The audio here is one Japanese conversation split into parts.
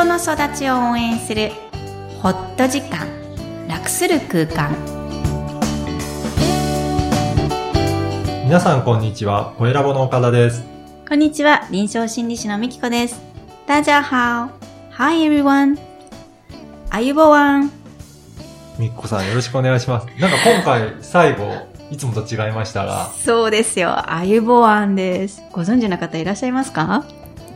人の育ちを応援するホット時間楽する空間。皆さんこんにちは。声ラボの岡田です。こんにちは。臨床心理士のみきこです。大家好。Hi everyone. あゆぼわんみっこさんよろしくお願いします。なんか今回最後、いつもと違いましたが、そうですよ。あゆぼわんです。ご存知の方いらっしゃいますか？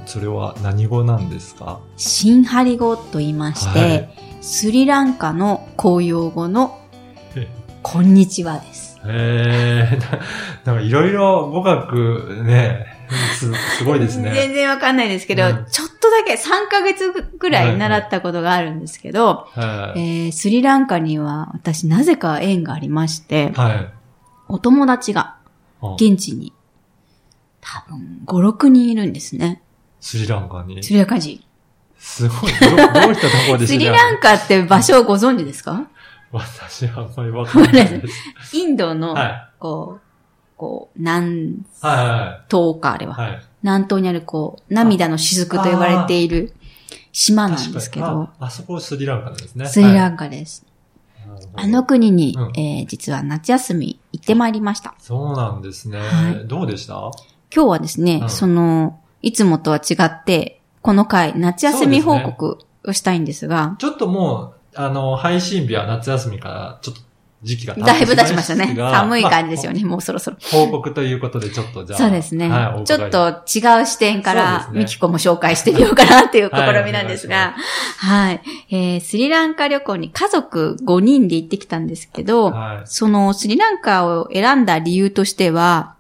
それは何語なんですか？シンハリ語と言いまして、はいスリランカの公用語のえこんにちはです。へえー、な なんかいろいろ語学ね、すすごいですね。全然わかんないですけど、うんちょっとだけ3ヶ月ぐらい習ったことがあるんですけど、はい。えースリランカには私なぜか縁がありまして、はい。お友達があ現地に多分5、6人いるんですね。スリランカに。スリランカ人。すごい。どどういったところで スリランカ？って場所をご存知ですか？私はあんまりわかんないです。インドの、はい。こう、こう、南は東か、あれは。いはい。はい。南東にあるこう、涙の雫と呼ばれている島なんですけど、あ、あそこスリランカですね。スリランンカです。カあの国に、うんえー実は夏休み行ってまいりました。そうなんですね。はいどうでした？今日はですね、うんその、いつもとは違って、この回、夏休み報告をしたいんですが、ちょっともう、あの、配信日は夏休みからちょっと時期がだいぶ経ちましたね。が寒い感じですよまね、もうそろそろ。あ報告ということでちょっとじゃあ。そうですね。はい、おちょっと違う視点からねミキコも紹介してみようかなっていう試はいみなんですが、はい、えースリランカ旅行に家族5人で行ってきたんですけど、はい。そのスリランカを選んだ理由としては、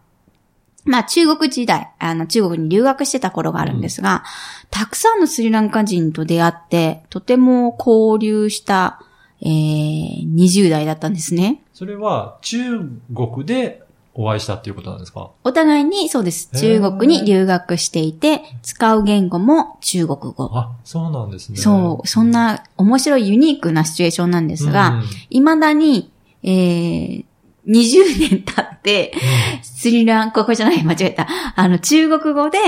まあ中国時代、あの中国に留学してた頃があるんですが、たくさんのスリランカ人と出会って、とても交流した、えー、20代だったんですね。それは中国でお会いしたっていうことなんですか？お互いにそうです。中国に留学していて、使う言語も中国語。あ、そうなんですね。そう、そんな面白いユニークなシチュエーションなんですが、うん未だに、えー、20年経って、スリランカ語じゃない、間違えた。あの、中国語で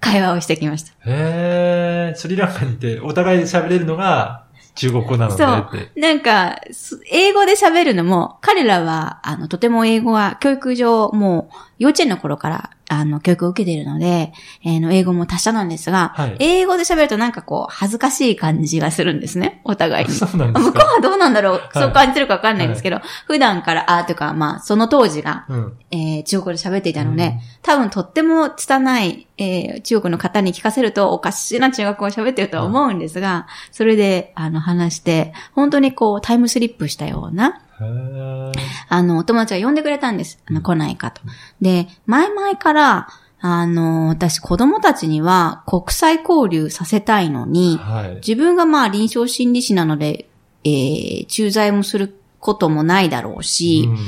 会話をしてきました。へえ、スリランカにいて、お互い喋れるのが中国語なのでそうって。なんか、す英語で喋るのも、彼らは、あの、とても英語は、教育上、もう、幼稚園の頃から、あの、教育を受けているので、えーの、英語も達者なんですが、はい英語で喋るとなんかこう、恥ずかしい感じがするんですね、お互いに。そうなんです向こうかはどうなんだろう、そう感じてるかわかんないんですけど、普段から、あーとか、まあ、その当時が、うん。えー中国語で喋っていたので、うん多分とっても拙い、えー中国の方に聞かせるとおかしな中国語を喋ってるとは思うんですが、それで、あの、話して、本当にこう、タイムスリップしたような。あの、お友達が呼んでくれたんです。あの、来ないかと。で、前々から、あの、私、子供たちには国際交流させたいのに、はい。自分がまあ臨床心理士なので、えー、駐在もすることもないだろうし、うん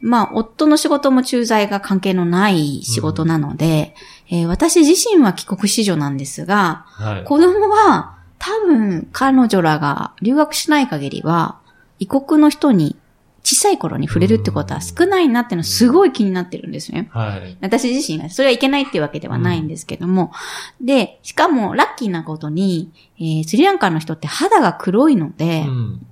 まあ、夫の仕事も駐在が関係のない仕事なので、えー私自身は帰国子女なんですが、はい。子供は多分彼女らが留学しない限りは、異国の人に小さい頃に触れるってことは少ないなっていうのはすごい気になってるんですね。はい。私自身が、それはいけないっていうわけではないんですけども。で、しかもラッキーなことに、えースリランカの人って肌が黒いので、うん。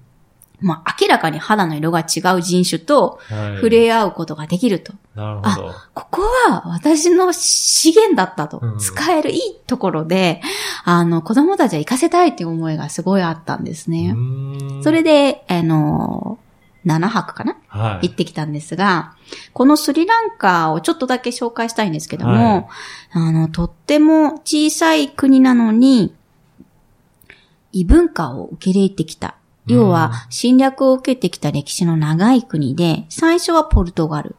まあ明らかに肌の色が違う人種とはい。触れ合うことができると。なるほど。ここは私の資源だったと。うん使えるいいところで、あの、子供たちは行かせたいっていう思いがすごいあったんですね。うんそれで、あの、7泊かな？はい。行ってきたんですが、このスリランカをちょっとだけ紹介したいんですけども、はい。あの、とっても小さい国なのに、異文化を受け入れてきた。要は、侵略を受けてきた歴史の長い国で、最初はポルトガル、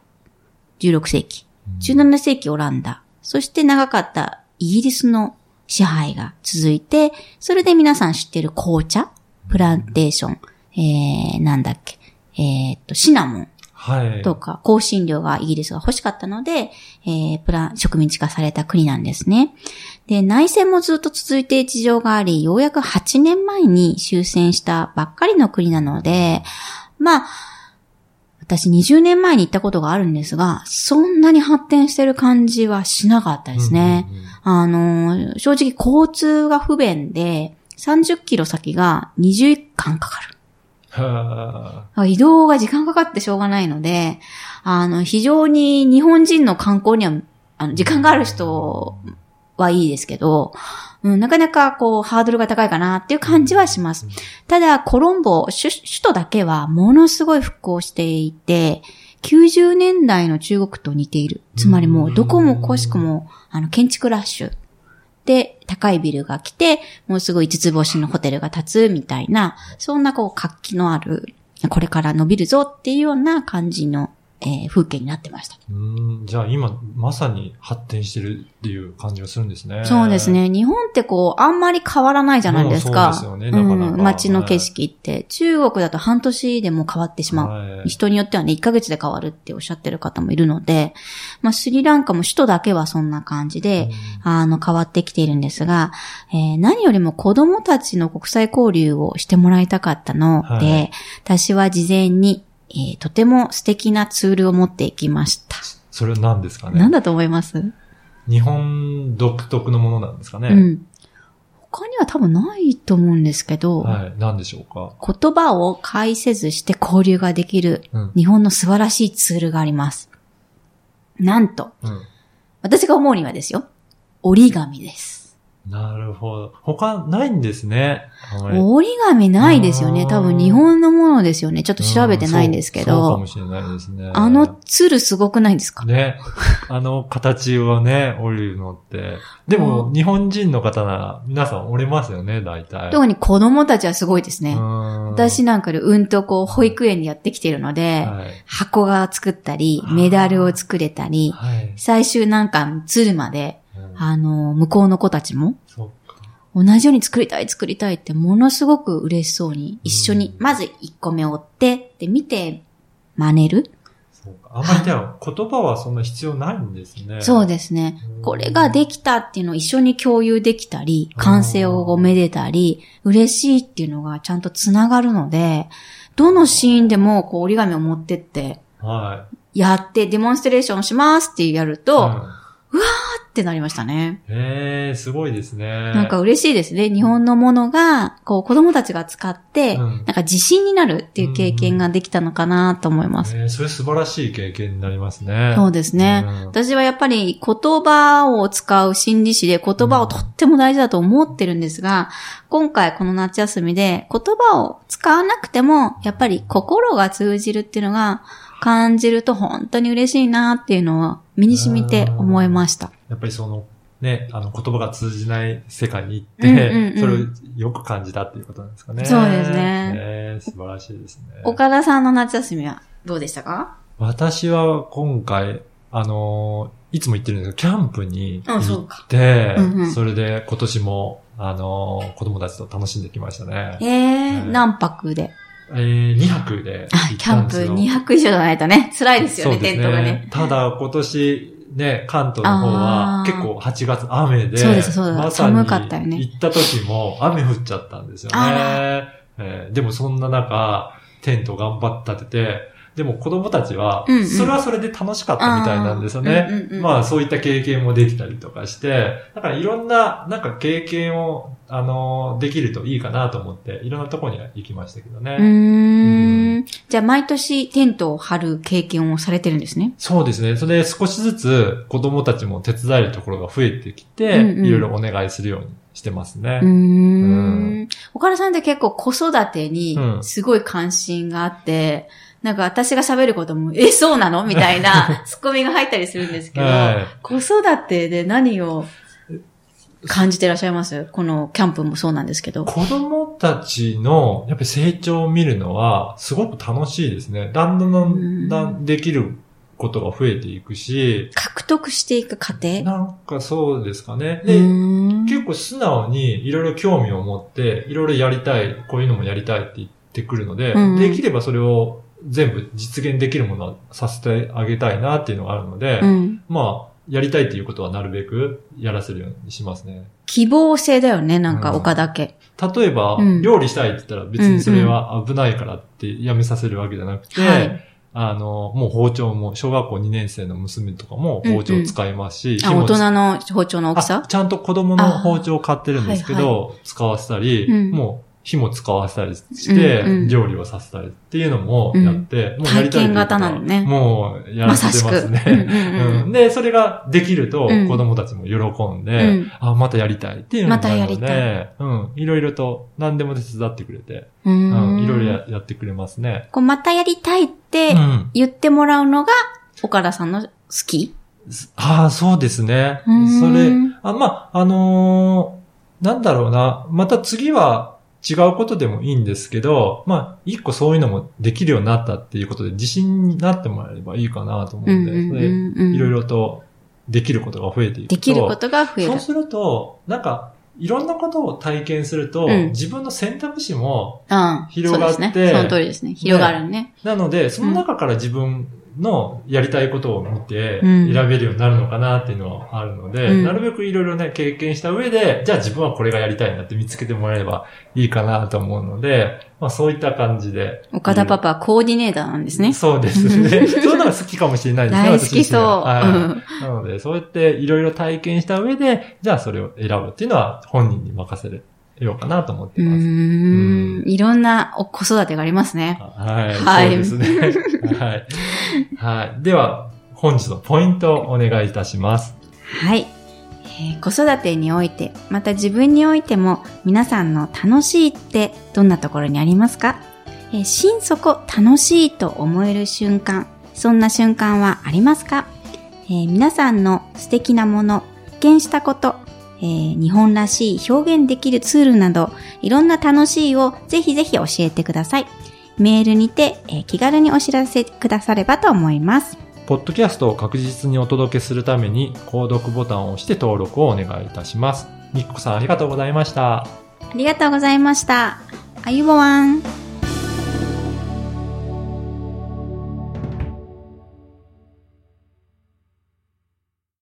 16世紀、17世紀オランダ、そして長かったイギリスの支配が続いて、それで皆さん知ってる紅茶、プランテーション、えー、なんだっけ、えーっと、シナモンはい。とか、香辛料がイギリスが欲しかったので、えー、プラン、植民地化された国なんですね。で、内戦もずっと続いて事情があり、ようやく8年前に終戦したばっかりの国なので、まあ、私20年前に行ったことがあるんですが、そんなに発展してる感じはしなかったですね。あの、正直交通が不便で、30キロ先が20時間かかる。は移動が時間かかってしょうがないので、あの、非常に日本人の観光には、あの、時間がある人はいいですけど、うん、なかなかこう、ハードルが高いかなっていう感じはします。ただ、コロンボ、首首都だけはものすごい復興していて、90年代の中国と似ている。つまりもう、どこもこしくも、あの、建築ラッシュ。で、高いビルが来て、もうすごい5つ星のホテルが建つみたいな、そんなこう活気のある、これから伸びるぞっていうような感じの、えー風景になってました。うん、じゃあ今、まさに発展してるっていう感じがするんですね。そうです。ね。日本ってこう、あんまり変わらないじゃないですか。そうですよねなかなかうん、街の景色って。中国だと半年でも変わってしまう。はい人によってはね、1ヶ月で変わるっておっしゃってる方もいるので、まあ、スリランカも首都だけはそんな感じで、あの、変わってきているんですが、えー何よりも子供たちの国際交流をしてもらいたかったので、はい私は事前に、えーとても素敵なツールを持っていきました。それは何ですかね？何だと思います？日本独特のものなんですかね？うん。他には多分ないと思うんですけど、はい。何でしょうか？言葉を介せずして交流ができるうん。日本の素晴らしいツールがあります。なんと、うん。私が思うにはですよ、折り紙です。なるほど。他ないんですね。折り紙ないですよね。多分日本のものですよね。ちょっと調べてないんですけうんそうかども、しれないですね。あのツールすごくないですか？ね。あの形をね、折るのって。でも、日本人の方なら、皆さん折れますよね、大体。特に子供たちはすごいですね。うん私なんかでうんとこう保育園でやってきているので、はい。箱が作ったり、メダルを作れたり、はい。最終なんか鶴まで、うんあの、向こうの子たちも。同じように作りたい作りたいってものすごく嬉しそうに一緒に、うんまず1個目を折って、で見て真似る、そうか。あんまり言葉はそんな必要ないんですね。そうですね。うんこれができたっていうのを一緒に共有できたり、完成をごめでたり、嬉しいっていうのがちゃんとつながるので、どのシーンでもこう折り紙を持ってって、はやってデモンストレーションしますってやるい。と、うんってなりましたね。へえ、すごいですね。なんか嬉しいですね。日本のものが、こう子供たちが使って、うんなんか自信になるっていう経験ができたのかなと思います。えーそれ素晴らしい経験になりますね。そうですね。うん私はやっぱり言葉を使う心理師で言葉をとっても大事だと思ってるんですが、今回この夏休みで言葉を使わなくても、やっぱり心が通じるっていうのが感じると本当に嬉しいなっていうのは身に染みて思いました。やっぱりその、ね、あの言葉が通じない世界に行っうんて、うんうんそれをよく感じたっていうことなんですかね。そうですねね素晴らしいですね。岡田さんの夏休みはどうでしたか？私は今回、あのーいつも行ってるんですけど、キャンプにあそ行っうかて、うんうんそれで今年も、あのー子供たちと楽しんできましたね。えー、はい何泊で？えー、2泊であキャンプたんですよ。2泊以上じゃないとね、辛いですよね、そうですテントがね。ただ今年、ね、関東の方は結構8月雨で、そうですそうですたよね行った時も雨降っちゃったんですよね。あえーでもそんな中、テント頑張って立てて、でも子供たちはうんう、んそれはそれで楽しかったみたいなんですよね。まあそういった経験もできたりとかして、だからいろんな、なんか経験を、あのーできるといいかなと思って、いろんなところには行きましたけどね。うーん。じゃあ、毎年テントを張る経験をされてるんですね。そうですね。それで少しずつ子供たちも手伝えるところが増えてきて、うんうんいろいろお願いするようにしてますね。うん岡田さんって結構子育てにうんすごい関心があって、なんか私が喋ることも、え、そうなの？みたいな ツッコミが入ったりするんですけど、はい。子育てで何を感じてらっしゃいます？このキャンプもそうなんですけど。子供たちのやっぱり成長を見るのはすごく楽しいですね。だんだんだんだんできることが増えていくし、獲得していく過程？なんかそうですかね。うで、結構素直にいろいろ興味を持って、いろいろやりたい、こういうのもやりたいって言ってくるので、できればそれを全部実現できるものはさせてあげたいなっていうのがあるので、うん。まあ、やりたいっていうことはなるべくやらせるようにしますね。希望性だよね、なんかうん。岡田家。例えば、うん。料理したいって言ったら別にそれは危ないからってやめさせるわけじゃなくて、はい。あの、もう包丁も、小学校2年生の娘とかも包丁使いますし、あ、火も大人の包丁の大きさ？あちゃんと子供の包丁を買ってるんですけあはいど、使わせたり、うん。もう火も使わせたりして、料理をさせたりっていうのもやって、もうやりたい型なのね。もうやらせてますね。で、それができるとうん。子供たちも喜んで、うん。あ、またやりたいっていうのになるので、うん、いろいろと何でも手伝ってくれて、ううん、ん。いろいろややってくれますね。こう、またやりたいってうん。言ってもらうのが、岡田さんの好き？ああ、そうですね。うん。それ、あ、まあ、あのーなんだろうな。また次は違うことでもいいんですけど、まあ、一個そういうのもできるようになったっていうことで自信になってもらえればいいかなと思うんで、いろいろとできることが増えていくと。できることが増える。そうすると、なんか、いろんなことを体験すると、うん自分の選択肢も、うん。広がってそうですね。その通りですね。広がるね。なので、その中から自分のやりたいことを見て、うん選べるようになるのかなっていうのはあるので、うんなるべくいろいろね、経験した上で、じゃあ自分はこれがやりたいなって見つけてもらえればいいかなと思うので、まあそういった感じで。岡田パパはコーディネーターなんですね。そうですね。そういうのが好きかもしれないですね。大好きそう。はい。なので、そうやっていろいろ体験した上で、じゃあそれを選ぶっていうのは本人に任せるようかなと思ってうます。いろんなお子育てがありますね。はい。はいそうですね。はい。はい。では、本日のポイントをお願いいたします。はい。えー子育てにおいて、また自分においても、皆さんの楽しいってどんなところにありますか、えー心底楽しいと思える瞬間、そんな瞬間はありますか、えー皆さんの素敵なもの、発見したこと、えー日本らしい表現できるツールなど、いろんな楽しいをぜひぜひ教えてください。メールにて、えー気軽にお知らせくださればと思います。ポッドキャストを確実にお届けするために、購読ボタンを押して登録をお願いいたします。みっこさんありがとうございました。ありがとうございました。あゆぼわん。